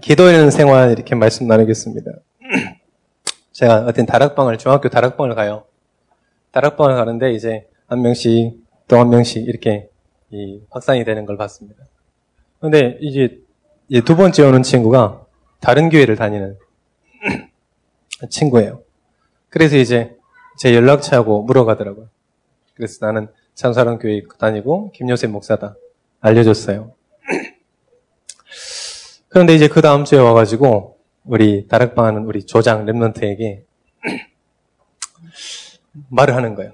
기도하는 생활 이렇게 말씀 나누겠습니다. 제가 어떤 다락방을, 중학교 다락방을 가요. 다락방을 가는데 이제 한 명씩 또 한 명씩 이렇게 이 확산이 되는 걸 봤습니다. 근데 이제 두 번째 오는 친구가 다른 교회를 다니는 친구예요. 그래서 이제 제 연락처하고 물어가더라고요. 그래서 나는 참사랑 교회 다니고 김요셉 목사다 알려줬어요. 그런데 이제 그 다음 주에 와가지고 우리 다락방 하는 우리 조장 랩런트에게 말을 하는 거예요.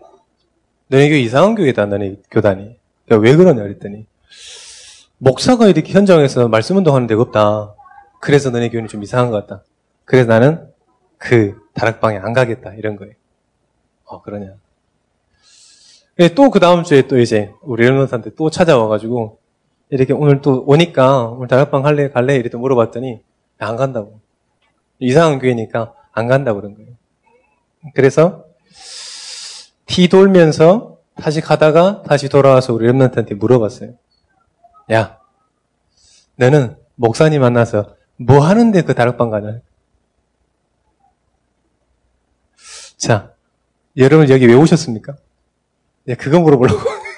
너네 교회 이상한 교회다, 너네 교단이. 왜 그러냐, 그랬더니. 목사가 이렇게 현장에서 말씀 운동하는 데가 없다. 그래서 너네 교회는 좀 이상한 것 같다. 그래서 나는 그 다락방에 안 가겠다. 이런 거예요. 어, 그러냐. 또 그 다음 주에 또 이제 우리 랩런트한테 또 찾아와가지고 이렇게 오늘 또 오니까 오늘 다락방 할래 갈래 이렇게 물어봤더니 안 간다고 이상한 교회니까 안 간다고 그런 거예요. 그래서 티 돌면서 다시 가다가 다시 돌아와서 우리 랩런트한테 물어봤어요. 야, 너는 목사님 만나서 뭐 하는데 그 다락방 가냐? 자, 여러분 여기 왜 오셨습니까? 네, 그거 물어보려고.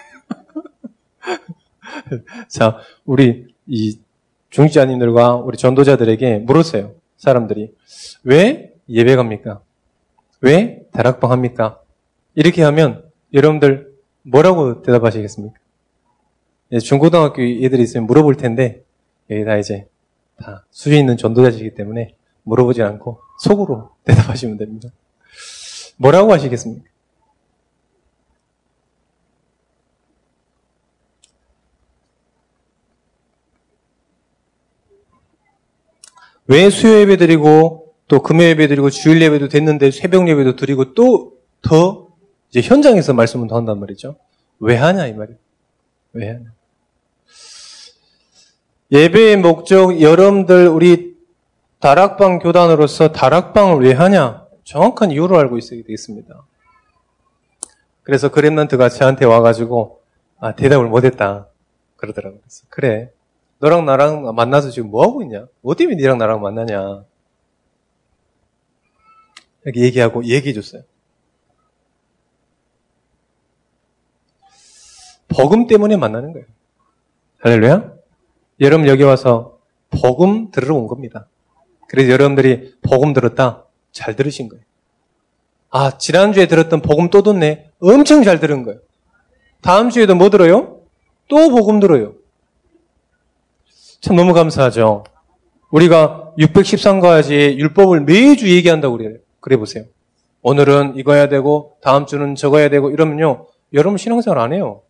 자, 우리 이 중직자님들과 우리 전도자들에게 물었어요. 사람들이. 왜 예배 갑니까? 왜 다락방 합니까? 이렇게 하면 여러분들 뭐라고 대답하시겠습니까? 예, 중고등학교 애들이 있으면 물어볼 텐데 여기 다 이제 다 수준 있는 전도자시기 때문에 물어보지 않고 속으로 대답하시면 됩니다. 뭐라고 하시겠습니까? 왜 수요 예배 드리고 또 금요 예배 드리고 주일 예배도 됐는데 새벽 예배도 드리고 또 더 이제 현장에서 말씀을 더 한단 말이죠. 왜 하냐 이 말이에요. 왜 하냐. 예배의 목적 여러분들 우리 다락방 교단으로서 다락방을 왜 하냐? 정확한 이유를 알고 있어야 되겠습니다. 그래서 그랩런트가 저한테 와가지고 아 대답을 못했다 그러더라고요. 그래서 그래 너랑 나랑 만나서 지금 뭐 하고 있냐? 뭐 때문에 니랑 나랑 만나냐? 이렇게 얘기하고 얘기해 줬어요. 복음 때문에 만나는 거예요. 할렐루야? 여러분 여기 와서 복음 들으러 온 겁니다. 그래서 여러분들이 복음 들었다? 잘 들으신 거예요. 아, 지난주에 들었던 복음 또 듣네? 엄청 잘 들은 거예요. 다음 주에도 뭐 들어요? 또 복음 들어요. 참 너무 감사하죠. 우리가 613가지의 율법을 매주 얘기한다고 그래요. 그래 보세요. 오늘은 이거 해야 되고 다음 주는 저거 해야 되고 이러면요. 여러분 신앙생활 안 해요.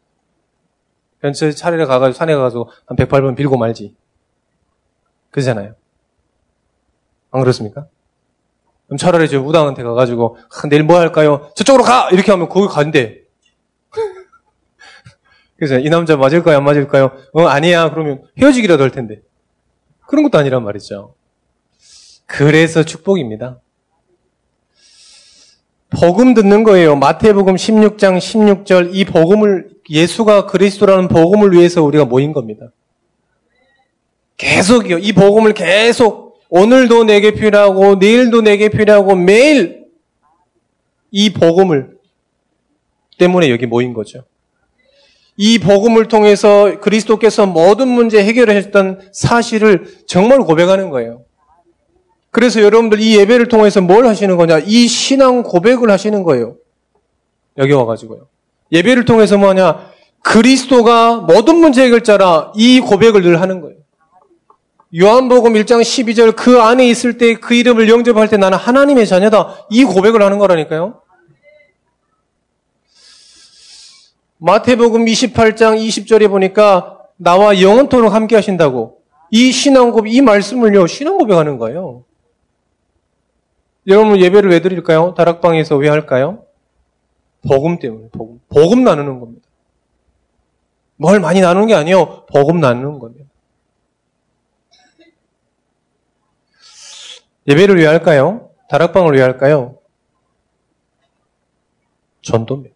벤츠 차례를 가가지고 산에 가가지고 한 108번 빌고 말지. 그러잖아요. 안 그렇습니까? 그럼 차라리 저 우당한테 가가지고 아, 내일 뭐 할까요? 저쪽으로 가! 이렇게 하면 거기 간대. 그래서 이 남자 맞을까요? 안 맞을까요? 어, 아니야. 그러면 헤어지기라도 할 텐데. 그런 것도 아니란 말이죠. 그래서 축복입니다. 복음 듣는 거예요. 마태복음 16장 16절 이 복음을 예수가 그리스도라는 복음을 위해서 우리가 모인 겁니다. 계속이요. 이 복음을 계속 오늘도 내게 필요하고 내일도 내게 필요하고 매일 이 복음을 때문에 여기 모인 거죠. 이 복음을 통해서 그리스도께서 모든 문제 해결을 했던 사실을 정말 고백하는 거예요. 그래서 여러분들 이 예배를 통해서 뭘 하시는 거냐? 이 신앙 고백을 하시는 거예요. 여기 와가지고요. 예배를 통해서 뭐냐? 그리스도가 모든 문제 해결자라 이 고백을 늘 하는 거예요. 요한복음 1장 12절 그 안에 있을 때 그 이름을 영접할 때 나는 하나님의 자녀다. 이 고백을 하는 거라니까요. 마태복음 28장 20절에 보니까 나와 영원토록 함께 하신다고. 이 신앙고백, 이 말씀을요, 신앙고백하는 거예요. 여러분 예배를 왜 드릴까요? 다락방에서 왜 할까요? 복음 때문에, 복음. 복음 나누는 겁니다. 뭘 많이 나누는 게 아니에요. 복음 나누는 겁니다. 예배를 왜 할까요? 다락방을 왜 할까요? 전도입니다.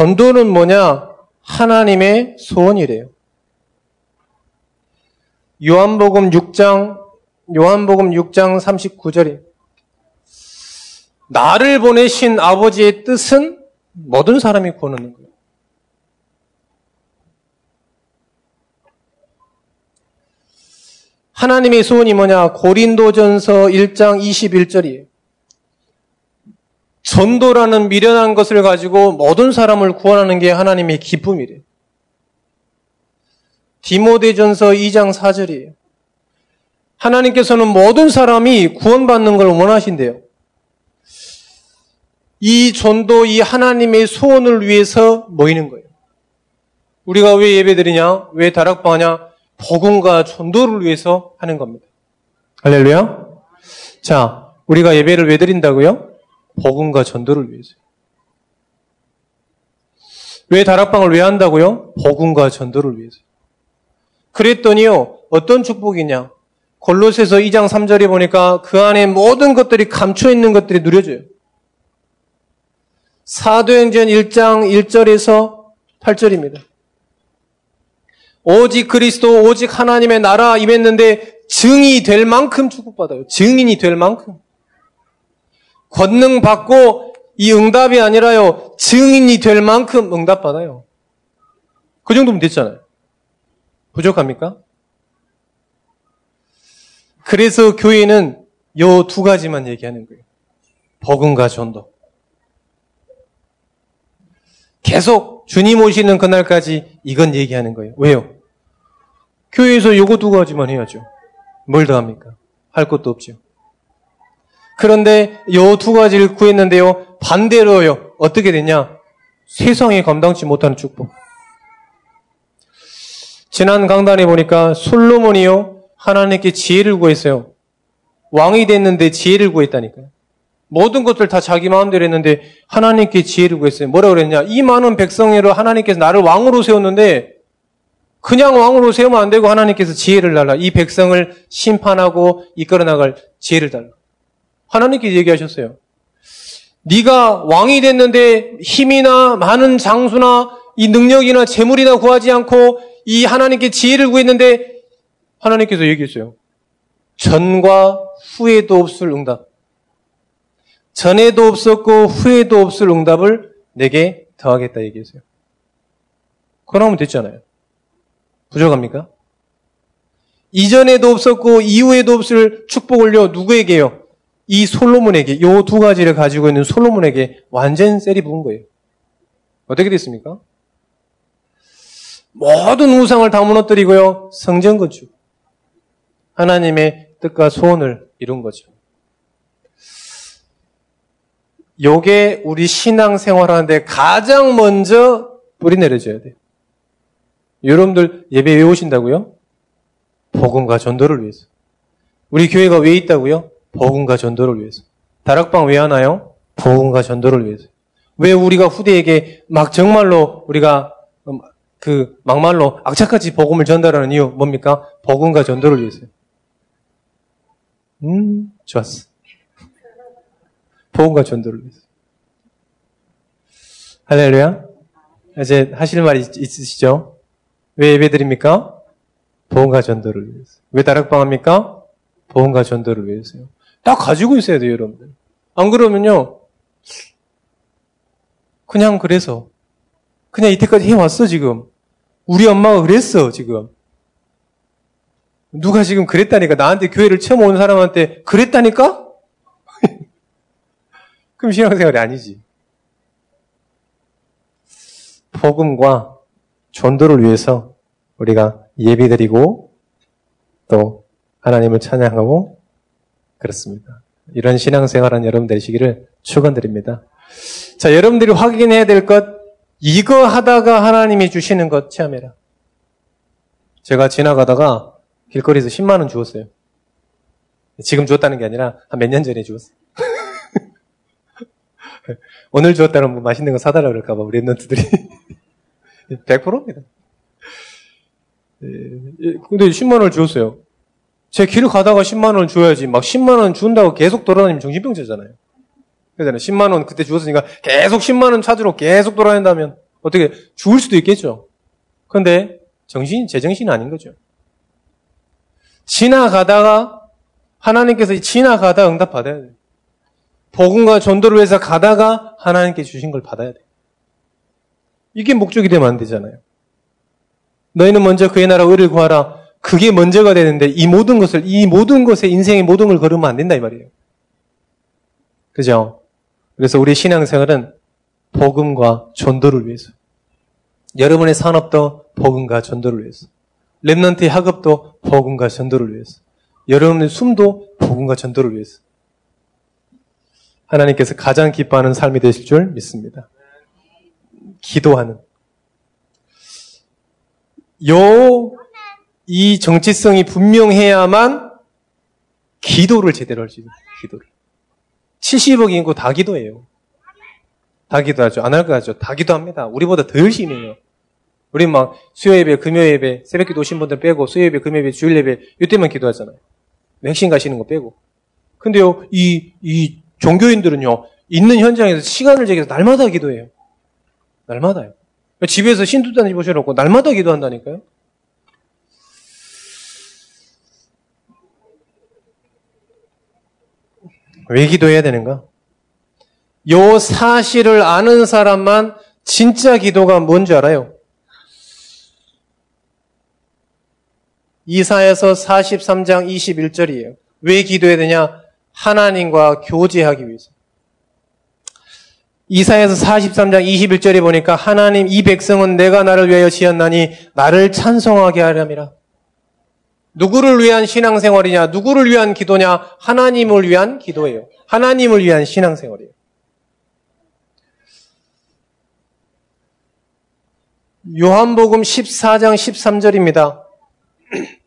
전도는 뭐냐? 하나님의 소원이래요. 요한복음 6장, 요한복음 6장 39절에 나를 보내신 아버지의 뜻은 모든 사람이 구원하는 거예요. 하나님의 소원이 뭐냐? 고린도전서 1장 21절이에요. 전도라는 미련한 것을 가지고 모든 사람을 구원하는 게 하나님의 기쁨이래요. 디모데전서 2장 4절이에요. 하나님께서는 모든 사람이 구원받는 걸 원하신대요. 이 전도, 이 하나님의 소원을 위해서 모이는 거예요. 우리가 왜 예배드리냐? 왜 다락방하냐? 복음과 전도를 위해서 하는 겁니다. 할렐루야? 자, 우리가 예배를 왜 드린다고요? 복음과 전도를 위해서. 왜 다락방을 왜 한다고요? 복음과 전도를 위해서. 그랬더니요, 어떤 축복이냐? 골로새서 2장 3절에 보니까 그 안에 모든 것들이 감춰 있는 것들이 누려져요. 사도행전 1장 1절에서 8절입니다. 오직 그리스도, 오직 하나님의 나라 임했는데 증이 될 만큼 축복받아요. 증인이 될 만큼. 권능 받고 이 응답이 아니라요. 증인이 될 만큼 응답 받아요. 그 정도면 됐잖아요. 부족합니까? 그래서 교회는 요 두 가지만 얘기하는 거예요. 복음과 전도. 계속 주님 오시는 그날까지 이건 얘기하는 거예요. 왜요? 교회에서 요거 두 가지만 해야죠. 뭘 더 합니까? 할 것도 없죠. 그런데 요 두 가지를 구했는데요. 반대로요. 어떻게 되냐? 세상에 감당치 못하는 축복. 지난 강단에 보니까 솔로몬이요. 하나님께 지혜를 구했어요. 왕이 됐는데 지혜를 구했다니까요. 모든 것들 다 자기 마음대로 했는데 하나님께 지혜를 구했어요. 뭐라 그랬냐? 이 많은 백성으로 하나님께서 나를 왕으로 세웠는데 그냥 왕으로 세우면 안 되고 하나님께서 지혜를 달라. 이 백성을 심판하고 이끌어 나갈 지혜를 달라. 하나님께 얘기하셨어요. 네가 왕이 됐는데 힘이나 많은 장수나 이 능력이나 재물이나 구하지 않고 이 하나님께 지혜를 구했는데 하나님께서 얘기했어요. 전과 후에도 없을 응답. 전에도 없었고 후에도 없을 응답을 내게 더하겠다 얘기했어요. 그러면 됐잖아요. 부족합니까? 이전에도 없었고 이후에도 없을 축복을요 누구에게요? 이 솔로몬에게 요 두 가지를 가지고 있는 솔로몬에게 완전 셀이 부은 거예요. 어떻게 됐습니까? 모든 우상을 다 무너뜨리고요 성전 건축 하나님의 뜻과 소원을 이룬 거죠. 요게 우리 신앙 생활하는데 가장 먼저 뿌리 내려져야 돼요. 여러분들 예배 왜 오신다고요? 복음과 전도를 위해서. 우리 교회가 왜 있다고요? 복음과 전도를 위해서. 다락방 왜 하나요? 복음과 전도를 위해서. 왜 우리가 후대에게 막 정말로 우리가 그 막말로 악착같이 복음을 전달하는 이유 뭡니까? 복음과 전도를 위해서요. 음, 좋았어. 복음과 전도를 위해서. 할렐루야. 이제 하실 말 있, 있으시죠? 왜 예배 드립니까? 보험과 전도를 위해서. 왜 다락방 합니까? 보험과 전도를 위해서요. 딱 가지고 있어야 돼요, 여러분들. 안 그러면요. 그냥 그래서. 그냥 이때까지 해왔어, 지금. 우리 엄마가 그랬어, 지금. 누가 지금 그랬다니까? 나한테 교회를 처음 온 사람한테 그랬다니까? 그럼 신앙생활이 아니지. 복음과 전도를 위해서 우리가 예비드리고 또 하나님을 찬양하고 그렇습니다. 이런 신앙생활한 여러분 되시기를 축원드립니다. 자, 여러분들이 확인해야 될 것 이거 하다가 하나님이 주시는 것 체험해라. 제가 지나가다가 길거리에서 10만 원 주었어요. 지금 주었다는 게 아니라 한 몇 년 전에 주었어요. 오늘 주었다는 뭐 맛있는 거 사달라 그럴까봐 우리 랩런트들이 100%입니다. 예, 예, 근데 10만 원을 주었어요. 제 길을 가다가 10만 원을 줘야지. 막 10만 원 준다고 계속 돌아다니면 정신병자잖아요. 그잖아요 10만 원 그때 주었으니까 계속 10만 원 찾으러 계속 돌아다닌다면 어떻게 죽을 수도 있겠죠. 근데 정신이 제정신이 아닌 거죠. 지나가다가 하나님께서 지나가다 응답 받아야 돼. 복음과 전도를 위해서 가다가 하나님께 주신 걸 받아야 돼. 이게 목적이 되면 안 되잖아요. 너희는 먼저 그의 나라 의를 구하라. 그게 먼저가 되는데 이 모든 것을 이 모든 것에 인생의 모든 걸 걸으면 안 된다 이 말이에요. 그죠? 그래서 우리 신앙생활은 복음과 전도를 위해서. 여러분의 산업도 복음과 전도를 위해서. 랩런트의 학업도 복음과 전도를 위해서. 여러분의 숨도 복음과 전도를 위해서. 하나님께서 가장 기뻐하는 삶이 되실 줄 믿습니다. 기도하는. 요, 이 정치성이 분명해야만 기도를 제대로 할 수 있어요. 기도를. 70억 인구 다 기도해요. 다 기도하죠. 안 할 거 하죠. 다 기도합니다. 우리보다 더 열심히 해요. 우리 막 수요 예배, 금요 예배, 새벽 기도 오신 분들 빼고 수요 예배, 금요 예배, 주일 예배 이때만 기도하잖아요. 핵심 가시는 거 빼고. 근데요, 이, 이 종교인들은요, 있는 현장에서 시간을 제기해서 날마다 기도해요. 날마다요. 집에서 신두단지 보셔놓고 날마다 기도한다니까요. 왜 기도해야 되는가? 요 사실을 아는 사람만 진짜 기도가 뭔지 알아요. 이사에서 43장 21절이에요. 왜 기도해야 되냐? 하나님과 교제하기 위해서. 이사에서 43장 21절에 보니까 하나님 이 백성은 내가 나를 위하여 지었나니 나를 찬송하게 하렴이라. 누구를 위한 신앙생활이냐? 누구를 위한 기도냐? 하나님을 위한 기도예요. 하나님을 위한 신앙생활이에요. 요한복음 14장 13절입니다.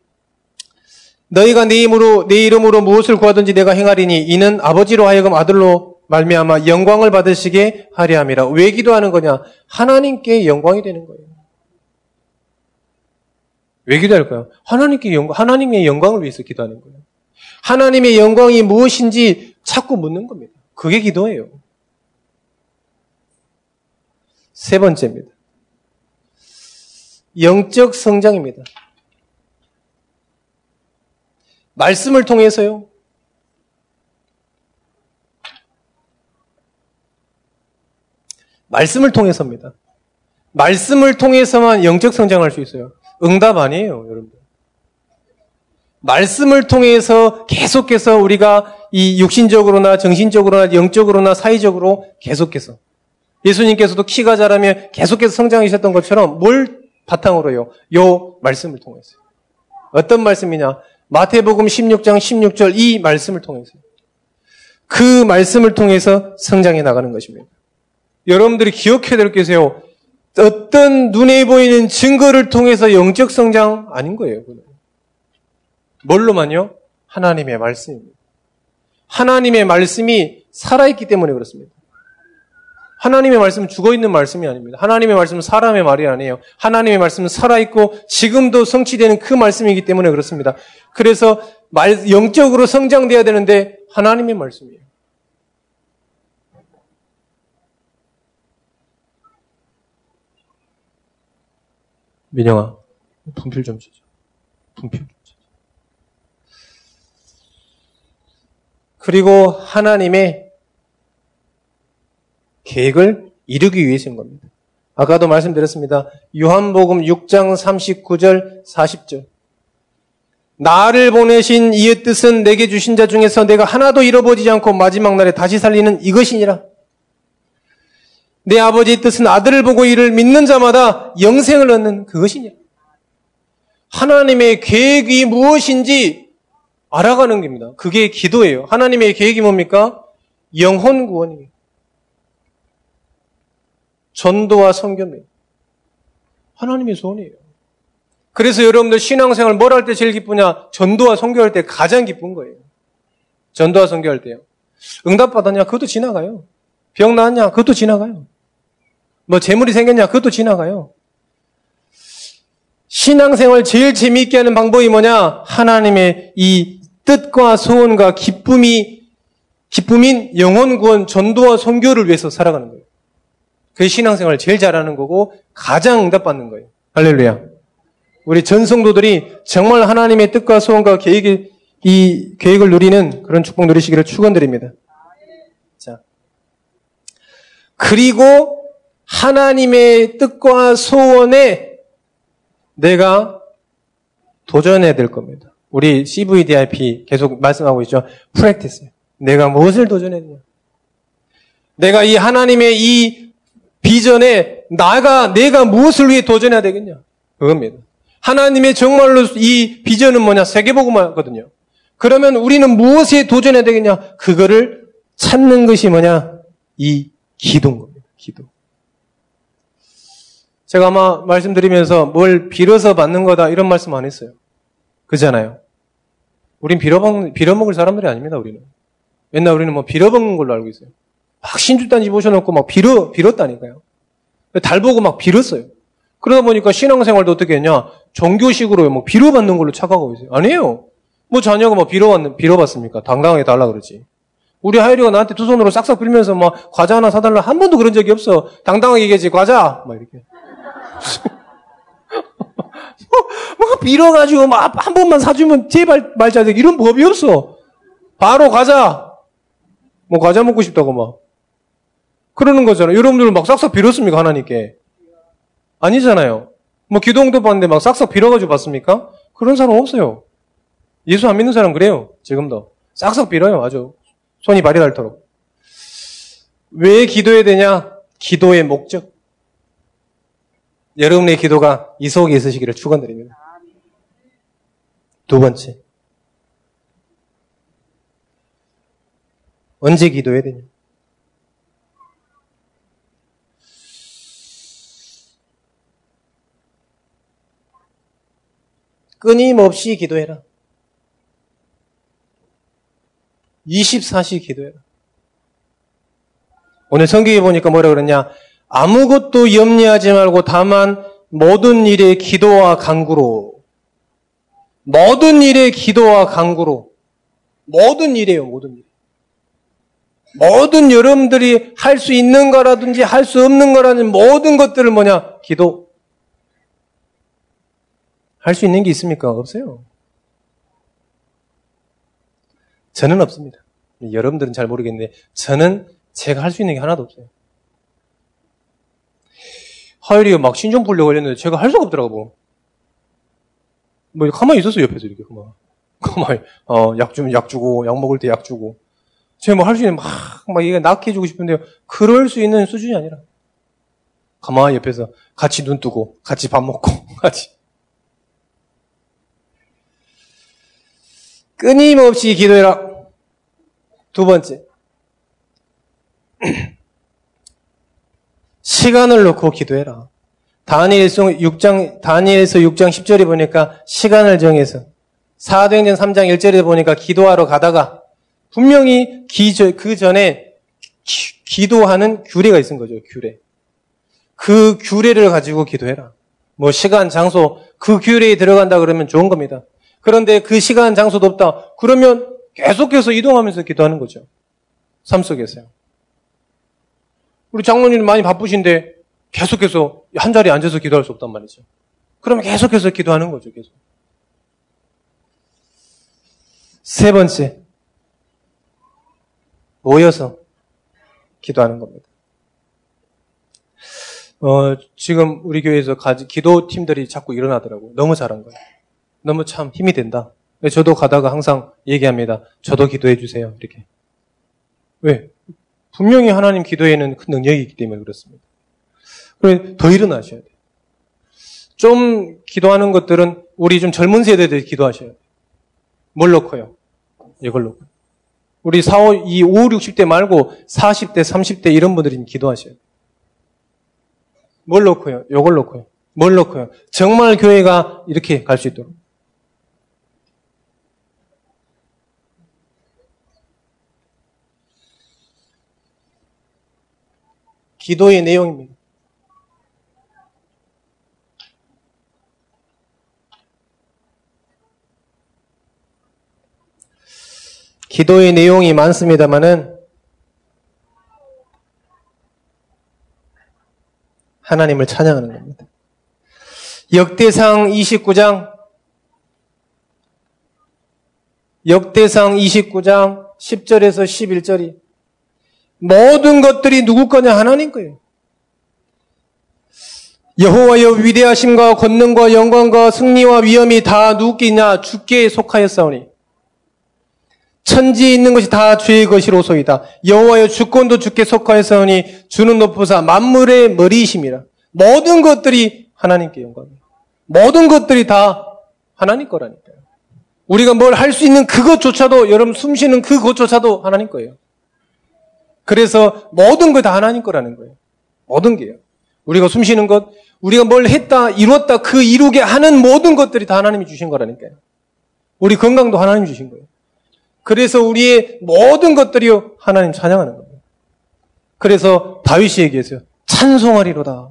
너희가 내 이름으로 내 이름으로 무엇을 구하든지 내가 행하리니 이는 아버지로 하여금 아들로 말미암아 영광을 받으시게 하려 함이라. 왜 기도하는 거냐? 하나님께 영광이 되는 거예요. 왜 기도할까요? 하나님께 영광, 하나님의 영광을 위해서 기도하는 거예요. 하나님의 영광이 무엇인지 자꾸 묻는 겁니다. 그게 기도예요. 세 번째입니다. 영적 성장입니다. 말씀을 통해서요. 말씀을 통해서입니다. 말씀을 통해서만 영적 성장할 수 있어요. 응답 아니에요, 여러분들. 말씀을 통해서 계속해서 우리가 이 육신적으로나 정신적으로나 영적으로나 사회적으로 계속해서 예수님께서도 키가 자라면 계속해서 성장하셨던 것처럼 뭘 바탕으로요? 요 말씀을 통해서. 어떤 말씀이냐? 마태복음 16장 16절 이 말씀을 통해서. 그 말씀을 통해서 성장해 나가는 것입니다. 여러분들이 기억해야 될 게세요. 어떤 눈에 보이는 증거를 통해서 영적 성장 아닌 거예요. 뭘로만요? 하나님의 말씀입니다. 하나님의 말씀이 살아있기 때문에 그렇습니다. 하나님의 말씀은 죽어있는 말씀이 아닙니다. 하나님의 말씀은 사람의 말이 아니에요. 하나님의 말씀은 살아있고 지금도 성취되는 그 말씀이기 때문에 그렇습니다. 그래서 말, 영적으로 성장돼야 되는데 하나님의 말씀이에요. 민영아, 분필 좀 주자. 분필 좀 주자. 그리고 하나님의 계획을 이루기 위해서인 겁니다. 아까도 말씀드렸습니다. 요한복음 6장 39절 40절. 나를 보내신 이의 뜻은 내게 주신 자 중에서 내가 하나도 잃어버리지 않고 마지막 날에 다시 살리는 이것이니라. 내 아버지의 뜻은 아들을 보고 이를 믿는 자마다 영생을 얻는 그것이냐. 하나님의 계획이 무엇인지 알아가는 겁니다. 그게 기도예요. 하나님의 계획이 뭡니까? 영혼 구원입니다. 전도와 성교입니다. 하나님의 소원이에요. 그래서 여러분들 신앙생활 뭘 할 때 제일 기쁘냐? 전도와 성교할 때 가장 기쁜 거예요. 전도와 성교할 때요. 응답받았냐? 그것도 지나가요. 병 나았냐? 그것도 지나가요. 뭐 재물이 생겼냐? 그것도 지나가요. 신앙생활 제일 재미있게 하는 방법이 뭐냐? 하나님의 이 뜻과 소원과 기쁨이 기쁨인 영혼 구원, 전도와 선교를 위해서 살아가는 거예요. 그게 신앙생활 제일 잘하는 거고 가장 응답받는 거예요. 할렐루야. 우리 전성도들이 정말 하나님의 뜻과 소원과 계획이 이 계획을 누리는 그런 축복 누리시기를 축원드립니다. 자. 그리고 하나님의 뜻과 소원에 내가 도전해야 될 겁니다. 우리 CVDIP 계속 말씀하고 있죠. 프랙티스. 내가 무엇을 도전했냐? 내가 이 하나님의 이 비전에 나가 내가 무엇을 위해 도전해야 되겠냐? 그겁니다. 하나님의 정말로 이 비전은 뭐냐? 세계복음화거든요. 그러면 우리는 무엇에 도전해야 되겠냐? 그거를 찾는 것이 뭐냐? 이 기도인 겁니다. 기도. 제가 아마 말씀드리면서 뭘 빌어서 받는 거다 이런 말씀 안 했어요. 그잖아요. 우린 빌어먹, 빌어먹을 사람들이 아닙니다, 우리는. 맨날 우리는 뭐 빌어먹는 걸로 알고 있어요. 막 신주단지 모셔놓고 막 빌어, 빌었다니까요. 달 보고 막 빌었어요. 그러다 보니까 신앙생활도 어떻게 했냐? 종교식으로 뭐 빌어받는 걸로 착각하고 있어요. 아니에요. 뭐 자녀가 뭐 빌어받는, 빌어받습니까? 당당하게 달라 그러지. 우리 하율이가 나한테 두 손으로 싹싹 빌면서 뭐 과자 하나 사달라 한 번도 그런 적이 없어. 당당하게 얘기하지, 과자! 막 이렇게. 뭐, 뭐 빌어가지고 막 한 번만 사주면 제발 말자 이런 법이 없어. 바로 과자. 뭐 과자 먹고 싶다고 막. 그러는 거잖아요. 여러분들은 막 싹싹 빌었습니까? 하나님께. 아니잖아요. 뭐 기도응도 봤는데 막 싹싹 빌어가지고 봤습니까? 그런 사람 없어요. 예수 안 믿는 사람 그래요. 지금도. 싹싹 빌어요. 아주. 손이 발이 닳도록. 왜 기도해야 되냐? 기도의 목적. 여러분의 기도가 이 속에 있으시기를 축원드립니다. 두 번째. 언제 기도해야 되냐? 끊임없이 기도해라. 24시 기도해라. 오늘 성경에 보니까 뭐라 그러냐? 아무것도 염려하지 말고 다만 모든 일에 기도와 간구로 모든 일에 기도와 간구로 모든 일이에요, 모든 일. 모든 여러분들이 할 수 있는 거라든지 할 수 없는 거라든지 모든 것들을 뭐냐? 기도. 할 수 있는 게 있습니까? 없어요. 저는 없습니다. 여러분들은 잘 모르겠는데 저는 제가 할 수 있는 게 하나도 없어요. 하율이가 막 신종 불려 걸렸는데 제가 할 수가 없더라고. 뭐 가만히 있었어 옆에서 이렇게 그만. 가만히 어약 주면 약 주고 약 먹을 때 약 주고. 제가 뭐 할 수 있는 막막 얘가 낫게 해주고 싶은데요. 그럴 수 있는 수준이 아니라 가만히 옆에서 같이 눈 뜨고 같이 밥 먹고 같이 끊임없이 기도해라. 두 번째. 시간을 놓고 기도해라. 다니엘서 6장, 다니엘서 6장 10절에 보니까 시간을 정해서 사도행전 3장 1절에 보니까 기도하러 가다가 분명히 기, 그 전에 기, 도하는 규례가 있은 거죠, 규례. 그 규례를 가지고 기도해라. 뭐 시간, 장소, 그 규례에 들어간다 그러면 좋은 겁니다. 그런데 그 시간, 장소도 없다. 그러면 계속해서 이동하면서 기도하는 거죠. 삶 속에서요. 우리 장로님 많이 바쁘신데 계속해서 한 자리에 앉아서 기도할 수 없단 말이죠. 그러면 계속해서 기도하는 거죠, 계속. 세 번째. 모여서 기도하는 겁니다. 어, 지금 우리 교회에서 기도 팀들이 자꾸 일어나더라고요. 너무 잘한 거예요. 너무 참 힘이 된다. 저도 가다가 항상 얘기합니다. 저도 기도해 주세요. 이렇게. 왜? 분명히 하나님 기도에는 큰 능력이 있기 때문에 그렇습니다. 더 일어나셔야 돼요. 좀 기도하는 것들은 우리 좀 젊은 세대들 기도하셔야 돼요. 뭘 넣고요? 이걸 넣고. 우리 4, 5, 2, 5, 60대 말고 40대, 30대 이런 분들이 기도하셔야 돼요. 뭘 넣고요? 이걸 넣고요. 뭘 넣고요? 정말 교회가 이렇게 갈 수 있도록. 기도의 내용입니다. 기도의 내용이 많습니다만은 하나님을 찬양하는 겁니다. 역대상 29장 역대상 29장 10절에서 11절이 모든 것들이 누구 거냐 하나님 거예요. 여호와여 위대하심과 권능과 영광과 승리와 위엄이 다 누구끼냐 주께 속하였사오니 천지에 있는 것이 다 주의 것이로소이다. 여호와여 주권도 주께 속하였사오니 주는 높으사 만물의 머리이심이라. 모든 것들이 하나님께 영광이에요. 모든 것들이 다 하나님 거라니까요. 우리가 뭘 할 수 있는 그것조차도 여러분 숨 쉬는 그것조차도 하나님 거예요. 그래서 모든 거 다 하나님 거라는 거예요. 모든 게요. 우리가 숨 쉬는 것, 우리가 뭘 했다, 이뤘다, 그 이루게 하는 모든 것들이 다 하나님이 주신 거라니까요. 우리 건강도 하나님 주신 거예요. 그래서 우리의 모든 것들이 하나님 찬양하는 거예요. 그래서 다윗이 얘기했어요. 찬송하리로다.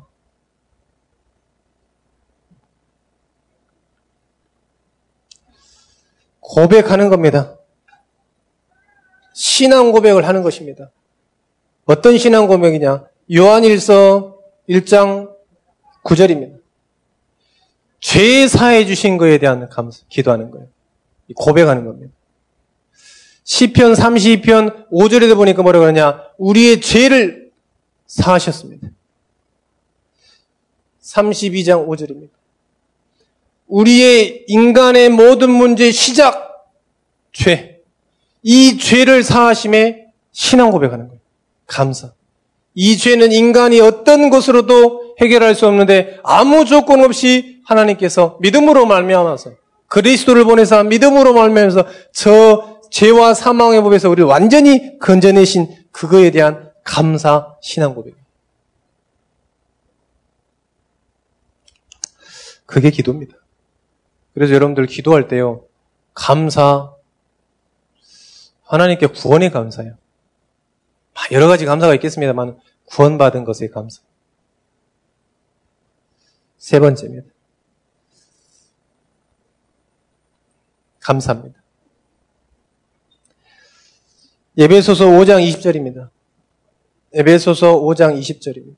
고백하는 겁니다. 신앙 고백을 하는 것입니다. 어떤 신앙 고백이냐? 요한일서 1장 9절입니다. 죄 사해 주신 거에 대한 감사, 기도하는 거예요. 고백하는 겁니다. 시편 32편 5절에도 보니까 뭐라고 하냐? 우리의 죄를 사하셨습니다. 32장 5절입니다. 우리의 인간의 모든 문제의 시작, 죄. 이 죄를 사하심에 신앙 고백하는 거예요. 감사. 이 죄는 인간이 어떤 것으로도 해결할 수 없는데 아무 조건 없이 하나님께서 믿음으로 말미암아서 그리스도를 보내서 믿음으로 말미암아서 저 죄와 사망의 법에서 우리를 완전히 건져내신 그거에 대한 감사 신앙 고백. 그게 기도입니다. 그래서 여러분들 기도할 때요. 감사 하나님께 구원에 감사해요. 여러 가지 감사가 있겠습니다만 구원받은 것에 감사. 세 번째입니다. 감사합니다. 예배소서 5장 20절입니다. 예배소서 5장 20절입니다.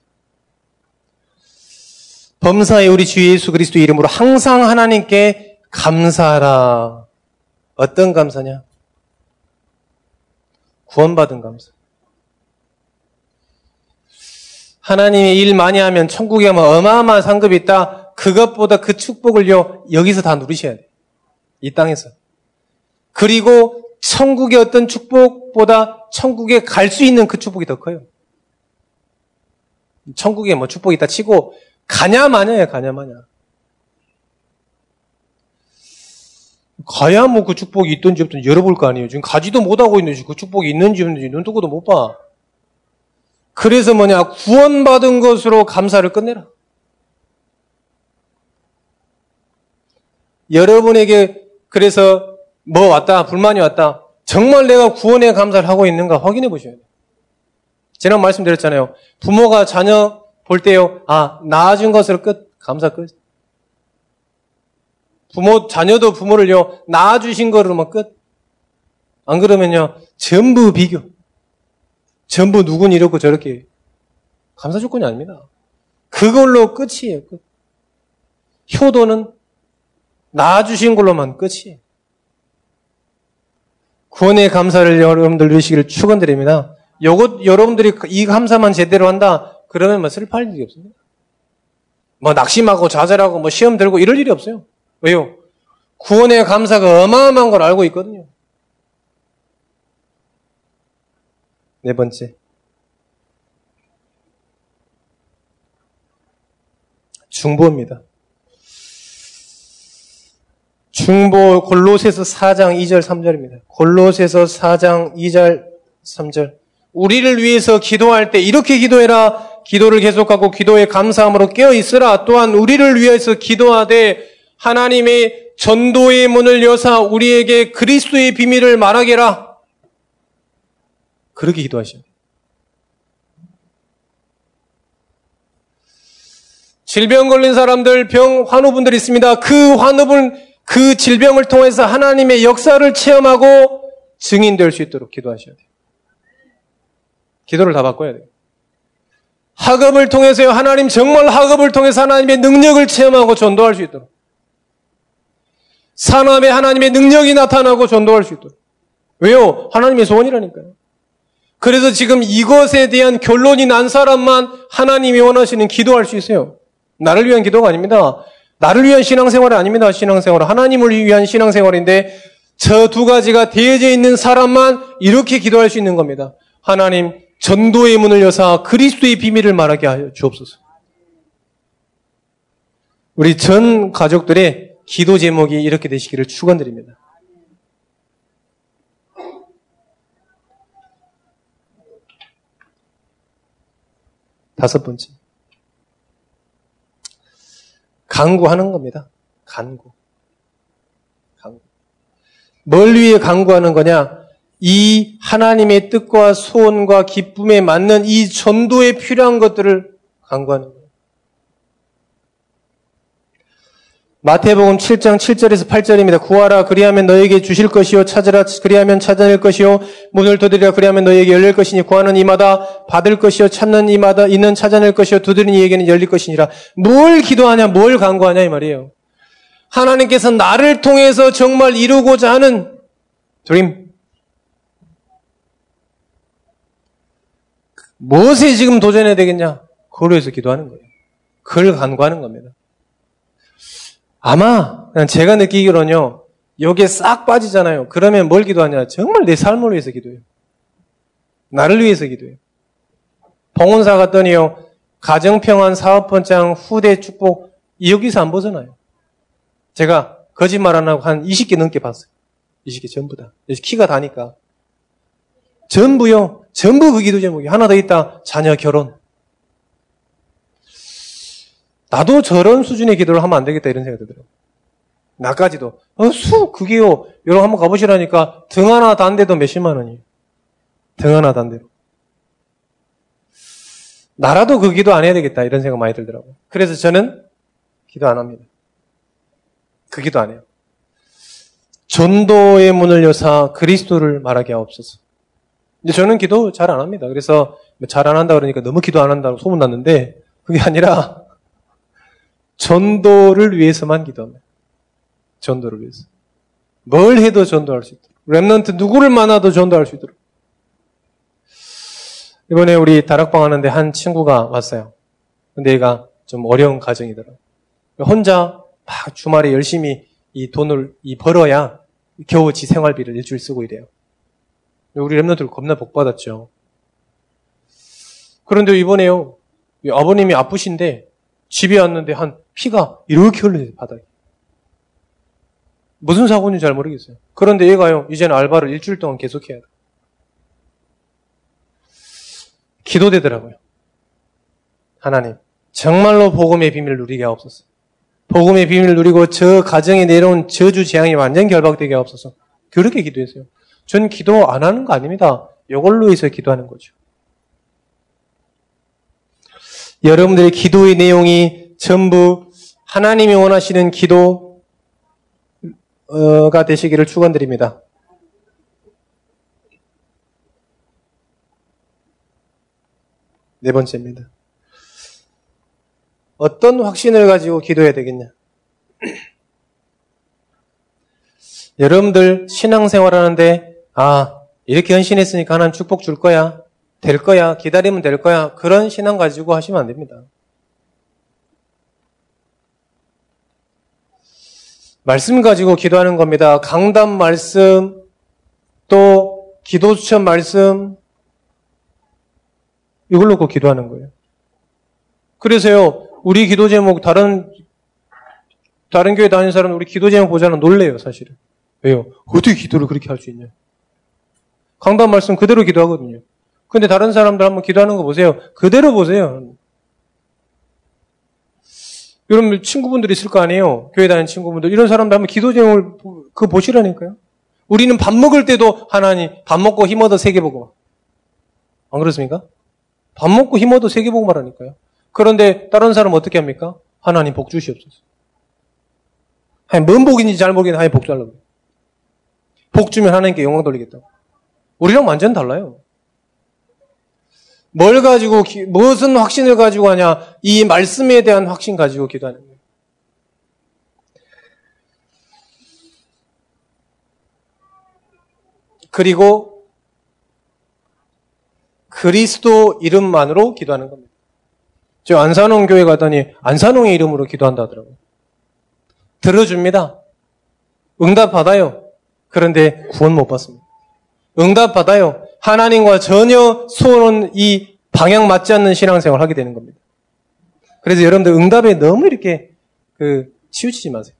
범사의 우리 주 예수 그리스도 이름으로 항상 하나님께 감사하라. 어떤 감사냐? 구원받은 감사. 하나님이 일 많이 하면 천국에 가면 어마어마한 상급이 있다. 그것보다 그 축복을요, 여기서 다 누리셔야 돼요. 이 땅에서. 그리고 천국의 어떤 축복보다 천국에 갈 수 있는 그 축복이 더 커요. 천국에 뭐 축복이 있다 치고 가냐 마냐예요, 가냐 마냐. 가야 뭐 그 축복이 있든지 없든지 열어볼 거 아니에요. 지금 가지도 못하고 있는지 그 축복이 있는지 없는지 눈 뜨고도 못 봐. 그래서 뭐냐, 구원받은 것으로 감사를 끝내라. 여러분에게 그래서 뭐 왔다, 불만이 왔다. 정말 내가 구원에 감사를 하고 있는가 확인해 보셔야 돼요. 지난 말씀드렸잖아요. 부모가 자녀 볼 때요, 아, 낳아준 것을 끝, 감사 끝. 부모, 자녀도 부모를요, 낳아주신 거로만 끝. 안 그러면요, 전부 비교. 전부 누군 이렇고 저렇게. 감사 조건이 아닙니다. 그걸로 끝이에요, 끝. 효도는 낳아주신 걸로만 끝이에요. 구원의 감사를 여러분들 누리시기를 축원드립니다. 요것 여러분들이 이 감사만 제대로 한다. 그러면 뭐 슬퍼할 일이 없습니다. 뭐 낙심하고 좌절하고 뭐 시험 들고 이럴 일이 없어요. 왜요? 구원의 감사가 어마어마한 걸 알고 있거든요. 네 번째. 중보입니다. 중보 골로새서 4장 2절 3절입니다. 골로새서 4장 2절 3절. 우리를 위해서 기도할 때 이렇게 기도해라. 기도를 계속하고 기도에 감사함으로 깨어 있으라. 또한 우리를 위해서 기도하되 하나님의 전도의 문을 여사 우리에게 그리스도의 비밀을 말하게라. 그렇게 기도하셔야 돼요. 질병 걸린 사람들, 병, 환우분들 있습니다. 그 환우분, 그 질병을 통해서 하나님의 역사를 체험하고 증인될 수 있도록 기도하셔야 돼요. 기도를 다 바꿔야 돼요. 학업을 통해서요, 하나님 정말 학업을 통해서 하나님의 능력을 체험하고 전도할 수 있도록. 산업에 하나님의 능력이 나타나고 전도할 수 있도록. 왜요? 하나님의 소원이라니까요. 그래서 지금 이것에 대한 결론이 난 사람만 하나님이 원하시는 기도할 수 있어요. 나를 위한 기도가 아닙니다. 나를 위한 신앙생활이 아닙니다. 신앙생활. 하나님을 위한 신앙생활인데 저 두 가지가 되어져 있는 사람만 이렇게 기도할 수 있는 겁니다. 하나님, 전도의 문을 여사 그리스도의 비밀을 말하게 하여 주옵소서. 우리 전 가족들의 기도 제목이 이렇게 되시기를 축원드립니다. 다섯 번째. 강구하는 겁니다. 간구. 간구. 뭘 위해 강구하는 거냐? 이 하나님의 뜻과 소원과 기쁨에 맞는 이 전도에 필요한 것들을 강구하는 거예요. 마태복음 7장 7절에서 8절입니다. 구하라 그리하면 너에게 주실 것이요 찾으라 그리하면 찾아낼 것이요 문을 두드리라 그리하면 너에게 열릴 것이니 구하는 이마다 받을 것이요 찾는 이마다 있는 찾아낼 것이요 두드리는 이에게는 열릴 것이니라. 뭘 기도하냐 뭘 간구하냐 이 말이에요. 하나님께서 나를 통해서 정말 이루고자 하는 드림 무엇에 지금 도전해야 되겠냐? 그걸 위해서 기도하는 거예요. 그걸 간구하는 겁니다. 아마 제가 느끼기로는요. 여기에 싹 빠지잖아요. 그러면 뭘 기도하냐? 정말 내 삶을 위해서 기도해요. 나를 위해서 기도해요. 봉헌사 갔더니요. 가정평안 사업번장 후대 축복 여기서 안 벗어나요. 제가 거짓말 안 하고 한 20개 넘게 봤어요. 20개 전부 다. 키가 다니까. 전부요. 전부 그 기도 제목이 하나 더 있다. 자녀 결혼. 나도 저런 수준의 기도를 하면 안 되겠다 이런 생각이 들더라고요. 나까지도. 어, 수, 그게요. 여러분 한번 가보시라니까 등 하나 단데도 몇십만 원이에요. 등 하나 단데로. 나라도 그 기도 안 해야 되겠다 이런 생각 많이 들더라고요. 그래서 저는 기도 안 합니다. 그 기도 안 해요. 전도의 문을 여사 그리스도를 말하게 하옵소서. 근데 저는 기도 잘 안 합니다. 그래서 잘 안 한다 그러니까 너무 기도 안 한다고 소문났는데 그게 아니라 전도를 위해서만 기도합니다. 전도를 위해서. 뭘 해도 전도할 수 있도록. 랩런트 누구를 만나도 전도할 수 있도록. 이번에 우리 다락방 하는데 한 친구가 왔어요. 근데 얘가 좀 어려운 가정이더라. 혼자 막 주말에 열심히 이 돈을 이 벌어야 겨우 지 생활비를 일주일 쓰고 이래요. 우리 랩런트를 겁나 복 받았죠. 그런데 이번에요. 아버님이 아프신데 집에 왔는데 한 피가 이렇게 흘러요, 바닥에. 무슨 사고인지 잘 모르겠어요. 그런데 얘가요, 이제는 알바를 일주일 동안 계속 해야 돼. 기도되더라고요. 하나님, 정말로 복음의 비밀을 누리게 하옵소서. 복음의 비밀을 누리고 저 가정에 내려온 저주 재앙이 완전 결박되게 하옵소서. 그렇게 기도했어요. 전 기도 안 하는 거 아닙니다. 이걸로 해서 기도하는 거죠. 여러분들의 기도의 내용이 전부 하나님이 원하시는 기도가 되시기를 축원드립니다. 네 번째입니다. 어떤 확신을 가지고 기도해야 되겠냐? 여러분들 신앙생활 하는데 아 이렇게 헌신했으니까 하나님 축복 줄 거야 될 거야 기다리면 될 거야 그런 신앙 가지고 하시면 안 됩니다. 말씀 가지고 기도하는 겁니다. 강단 말씀, 또 기도 수천 말씀, 이걸 놓고 기도하는 거예요. 그래서요, 우리 기도 제목, 다른, 다른 교회 다니는 사람은 우리 기도 제목 보자는 놀래요, 사실은. 왜요? 어떻게 기도를 그렇게 할 수 있냐? 강단 말씀 그대로 기도하거든요. 근데 다른 사람들 한번 기도하는 거 보세요. 그대로 보세요. 여러분 친구분들 있을 거 아니에요? 교회 다니는 친구분들. 이런 사람들 한번 기도 제목을 그 보시라니까요. 우리는 밥 먹을 때도 하나님 밥 먹고 힘 얻어 세개 보고 안 그렇습니까? 밥 먹고 힘 얻어 세개 보고 말하니까요. 그런데 다른 사람은 어떻게 합니까? 하나님 복 주시옵소서. 하나님 뭔 복인지 잘 모르겠는데 하나님 복 달라고. 복 주면 하나님께 영광 돌리겠다고. 우리랑 완전 달라요. 뭘 가지고, 무슨 확신을 가지고 하냐? 이 말씀에 대한 확신 가지고 기도하는 거예요. 그리고 그리스도 이름만으로 기도하는 겁니다. 저 안산홍 교회 가더니 안산홍의 이름으로 기도한다 하더라고요. 들어줍니다. 응답 받아요. 그런데 구원 못 받습니다. 응답 받아요. 하나님과 전혀 소원 이 방향 맞지 않는 신앙생활 을 하게 되는 겁니다. 그래서 여러분들 응답에 너무 이렇게 그 치우치지 마세요.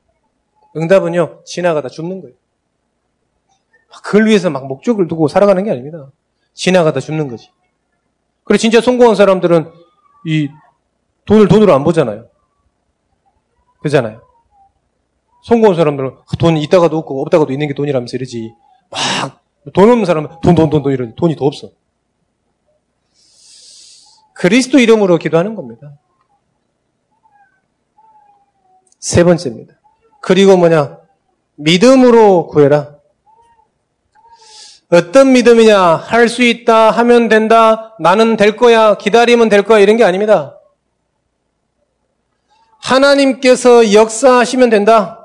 응답은요 지나가다 죽는 거예요. 그걸 위해서 막 목적을 두고 살아가는 게 아닙니다. 지나가다 죽는 거지. 그리고 진짜 성공한 사람들은 이 돈을 돈으로 안 보잖아요. 그잖아요. 성공한 사람들은 돈 있다가도 없고 없다가도 있는 게 돈이라면서 이러지. 막 돈 없는 사람은 돈, 돈, 돈, 돈 이러지. 돈이 더 없어. 그리스도 이름으로 기도하는 겁니다. 세 번째입니다. 그리고 뭐냐? 믿음으로 구해라. 어떤 믿음이냐? 할 수 있다, 하면 된다, 나는 될 거야, 기다리면 될 거야, 이런 게 아닙니다. 하나님께서 역사하시면 된다.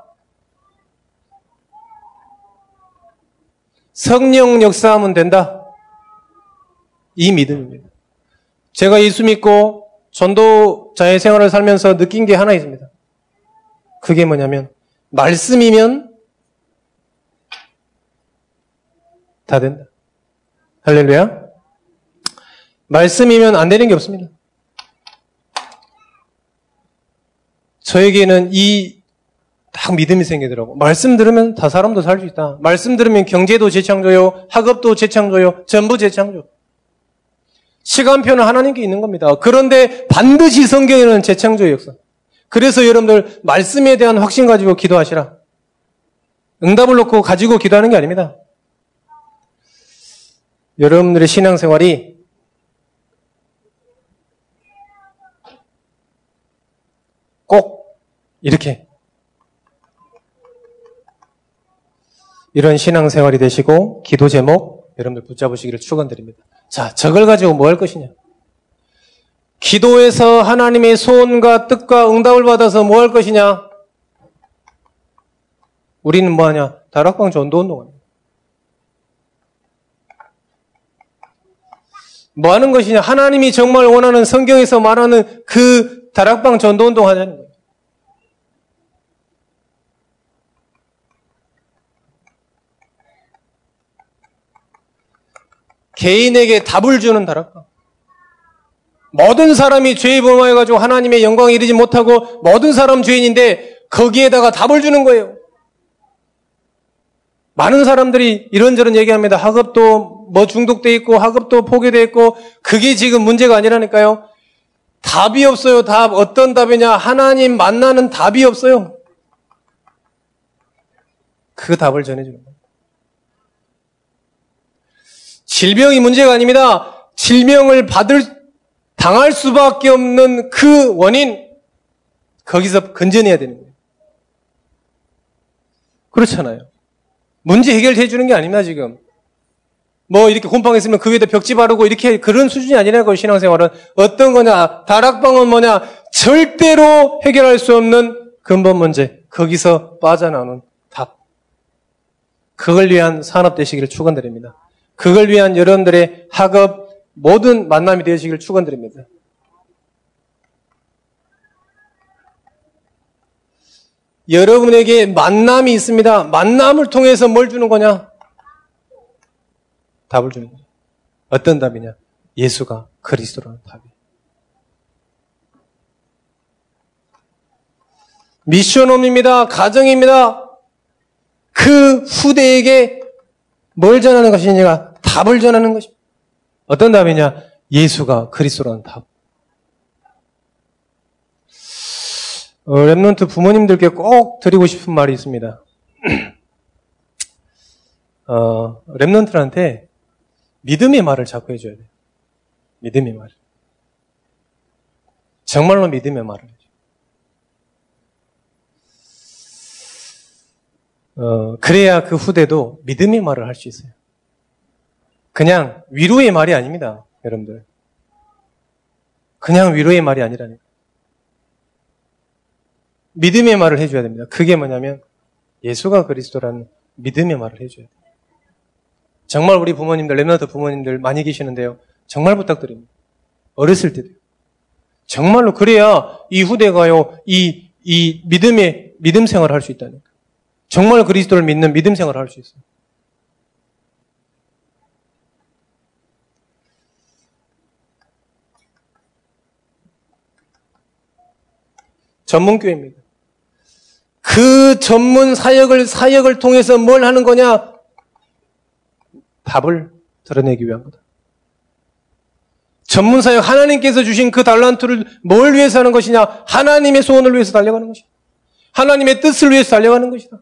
성령 역사하면 된다. 이 믿음입니다. 제가 예수 믿고 전도자의 생활을 살면서 느낀 게 하나 있습니다. 그게 뭐냐면, 말씀이면 다 된다. 할렐루야. 말씀이면 안 되는 게 없습니다. 저에게는 이 딱 믿음이 생기더라고. 말씀 들으면 다 사람도 살 수 있다. 말씀 들으면 경제도 재창조요, 학업도 재창조요, 전부 재창조. 시간표는 하나님께 있는 겁니다. 그런데 반드시 성경에는 재창조의 역사. 그래서 여러분들 말씀에 대한 확신 가지고 기도하시라. 응답을 놓고 가지고 기도하는 게 아닙니다. 여러분들의 신앙생활이 꼭 이렇게 이런 신앙생활이 되시고 기도 제목 여러분들 붙잡으시기를 축원드립니다. 자, 저걸 가지고 뭐 할 것이냐? 기도에서 하나님의 소원과 뜻과 응답을 받아서 뭐 할 것이냐? 우리는 뭐 하냐? 다락방 전도 운동합니다. 뭐 하는 것이냐? 하나님이 정말 원하는 성경에서 말하는 그 다락방 전도 운동 하자는 거예요. 개인에게 답을 주는 다락방. 모든 사람이 죄에 범하여가지고 하나님의 영광에 이르지 못하고 모든 사람 죄인인데 거기에다가 답을 주는 거예요. 많은 사람들이 이런저런 얘기합니다. 학업도 뭐 중독돼 있고 학업도 포기돼 있고 그게 지금 문제가 아니라니까요. 답이 없어요. 답 어떤 답이냐? 하나님 만나는 답이 없어요. 그 답을 전해주는 거예요. 질병이 문제가 아닙니다. 질병을 받을 당할 수밖에 없는 그 원인 거기서 건져내야 되는 거예요. 그렇잖아요. 문제 해결해 주는 게 아닙니다, 지금. 뭐 이렇게 곰팡이 있으면 그 위에다 벽지 바르고 이렇게 그런 수준이 아니라고 신앙생활은 어떤 거냐 다락방은 뭐냐 절대로 해결할 수 없는 근본 문제 거기서 빠져나오는 답 그걸 위한 산업 되시기를 축원드립니다. 그걸 위한 여러분들의 학업 모든 만남이 되시기를 축원드립니다. 여러분에게 만남이 있습니다. 만남을 통해서 뭘 주는 거냐? 답을 주는 거예요. 어떤 답이냐? 예수가 그리스도라는 답이. 미션홈입니다. 가정입니다. 그 후대에게 뭘 전하는 것이냐? 답을 전하는 것입니다. 어떤 답이냐? 예수가 그리스도라는 답. 어, 랩런트 부모님들께 꼭 드리고 싶은 말이 있습니다. 어, 랩런트한테 믿음의 말을 자꾸 해줘야 돼요. 믿음의 말. 정말로 믿음의 말을. 어, 그래야 그 후대도 믿음의 말을 할 수 있어요. 그냥 위로의 말이 아닙니다, 여러분들. 그냥 위로의 말이 아니라니까. 믿음의 말을 해줘야 됩니다. 그게 뭐냐면 예수가 그리스도라는 믿음의 말을 해줘야 돼요. 정말 우리 부모님들, 랩나트 부모님들 많이 계시는데요. 정말 부탁드립니다. 어렸을 때도요. 정말로 그래야 이 후대가요, 이, 이 믿음의, 믿음 생활을 할 수 있다니까. 정말 그리스도를 믿는 믿음 생활을 할 수 있어요. 전문교회입니다. 그 전문 사역을, 사역을 통해서 뭘 하는 거냐? 답을 드러내기 위한 거다. 전문 사역, 하나님께서 주신 그 달란트를 뭘 위해서 하는 것이냐? 하나님의 소원을 위해서 달려가는 것이다. 하나님의 뜻을 위해서 달려가는 것이다.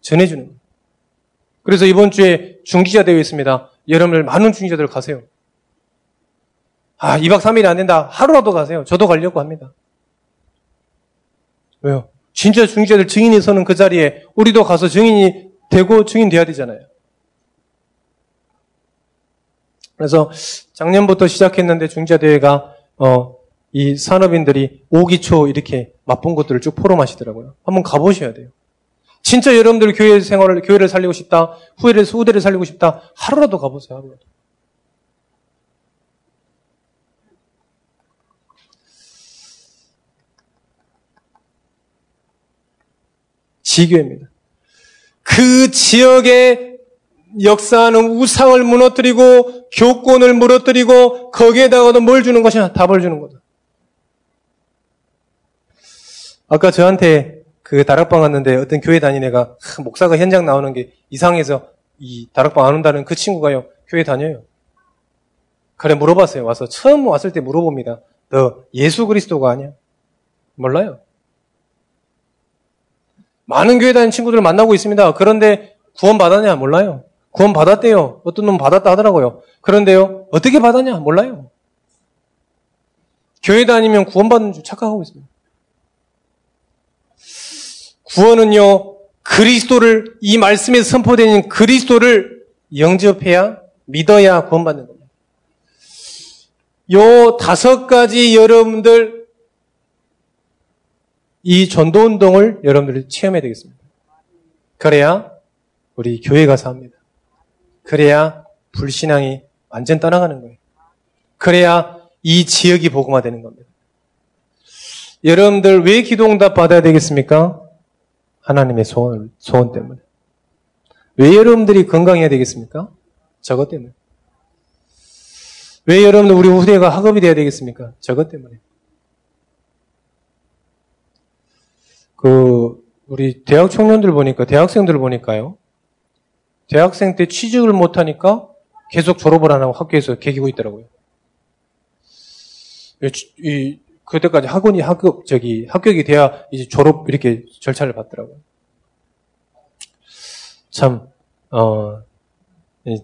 전해주는 거예요. 그래서 이번 주에 중기자 대회 있습니다. 여러분들 많은 중기자들 가세요. 아, 2박 3일이 안 된다. 하루라도 가세요. 저도 가려고 합니다. 왜요? 진짜 중재들 증인이 서는 그 자리에 우리도 가서 증인이 되고 증인 돼야 되잖아요. 그래서 작년부터 시작했는데 중재대회가 어, 이 산업인들이 5기초 이렇게 맛본 것들을 쭉 포럼하시더라고요. 한번 가보셔야 돼요. 진짜 여러분들 교회 생활을, 교회를 살리고 싶다, 후회를, 후대를 살리고 싶다, 하루라도 가보세요, 하루라도. 지교입니다. 그 지역의 역사하는 우상을 무너뜨리고 교권을 무너뜨리고 거기에다가도 뭘 주는 것이냐? 답을 주는 거다. 아까 저한테 그 다락방 갔는데 어떤 교회 다니는 애가 목사가 현장 나오는 게 이상해서 이 다락방 안 온다는 그 친구가요 교회 다녀요. 그래 물어봤어요. 와서 처음 왔을 때 물어봅니다. 너 예수 그리스도가 아니야? 몰라요. 많은 교회 다니는 친구들을 만나고 있습니다. 그런데 구원 받았냐? 몰라요. 구원 받았대요. 어떤 놈 받았다 하더라고요. 그런데요, 어떻게 받았냐? 몰라요. 교회 다니면 구원받는 줄 착각하고 있습니다. 구원은요, 그리스도를, 이 말씀에 선포되는 그리스도를 영접해야, 믿어야 구원받는 겁니다. 요 다섯 가지 여러분들 이 전도 운동을 여러분들이 체험해야 되겠습니다. 그래야 우리 교회 가서 합니다. 그래야 불신앙이 완전 떠나가는 거예요. 그래야 이 지역이 복음화되는 겁니다. 여러분들 왜 기도 응답 받아야 되겠습니까? 하나님의 소원, 소원 때문에. 왜 여러분들이 건강해야 되겠습니까? 저것 때문에. 왜 여러분들 우리 후대가 학업이 돼야 되겠습니까? 저것 때문에. 그 우리 대학 청년들 보니까 대학생들 보니까요. 대학생 때 취직을 못 하니까 계속 졸업을 안 하고 학교에서 개기고 있더라고요. 이 그때까지 학원이 학교 저기 합격이 돼야 이제 졸업 이렇게 절차를 받더라고요. 참 어, 이,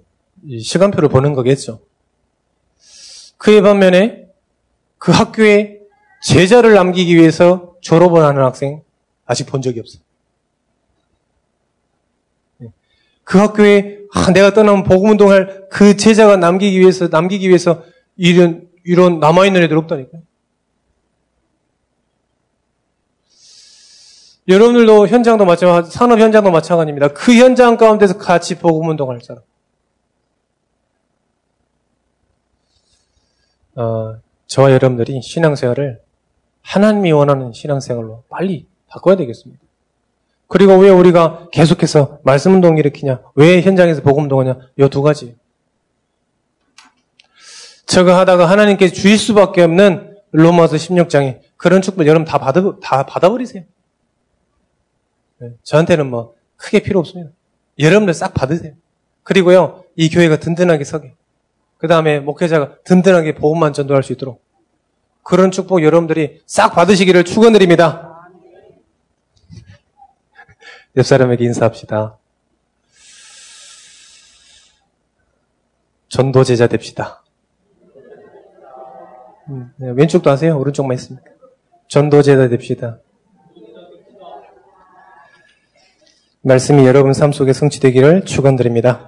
이 시간표를 보는 거겠죠. 그에 반면에 그 학교에 제자를 남기기 위해서 졸업을 하는 학생 아직 본 적이 없어요. 예. 그 학교에 아, 내가 떠나면 복음 운동할 그 제자가 남기기 위해서 남기기 위해서 이런 이런 남아 있는 애들 없다니까요. 여러분들도 현장도 마찬가지, 산업 현장도 마찬가지입니다. 그 현장 가운데서 같이 복음 운동할 사람. 어, 저와 여러분들이 신앙생활을 하나님이 원하는 신앙생활로 빨리 바꿔야 되겠습니다. 그리고 왜 우리가 계속해서 말씀 운동 일으키냐? 왜 현장에서 복음 운동하냐? 이 두 가지. 저거 하다가 하나님께 주일 수밖에 없는 로마서 16장에 그런 축복 여러분 다 받아 다 받아버리세요. 네, 저한테는 뭐 크게 필요 없습니다. 여러분들 싹 받으세요. 그리고요 이 교회가 든든하게 서게. 그 다음에 목회자가 든든하게 복음만 전도할 수 있도록 그런 축복 여러분들이 싹 받으시기를 축원드립니다. 옆 사람에게 인사합시다. 전도 제자 됩시다. 음, 네, 왼쪽도 하세요? 오른쪽만 있습니까? 전도 제자 됩시다. 말씀이 여러분 삶 속에 성취되기를 축원드립니다.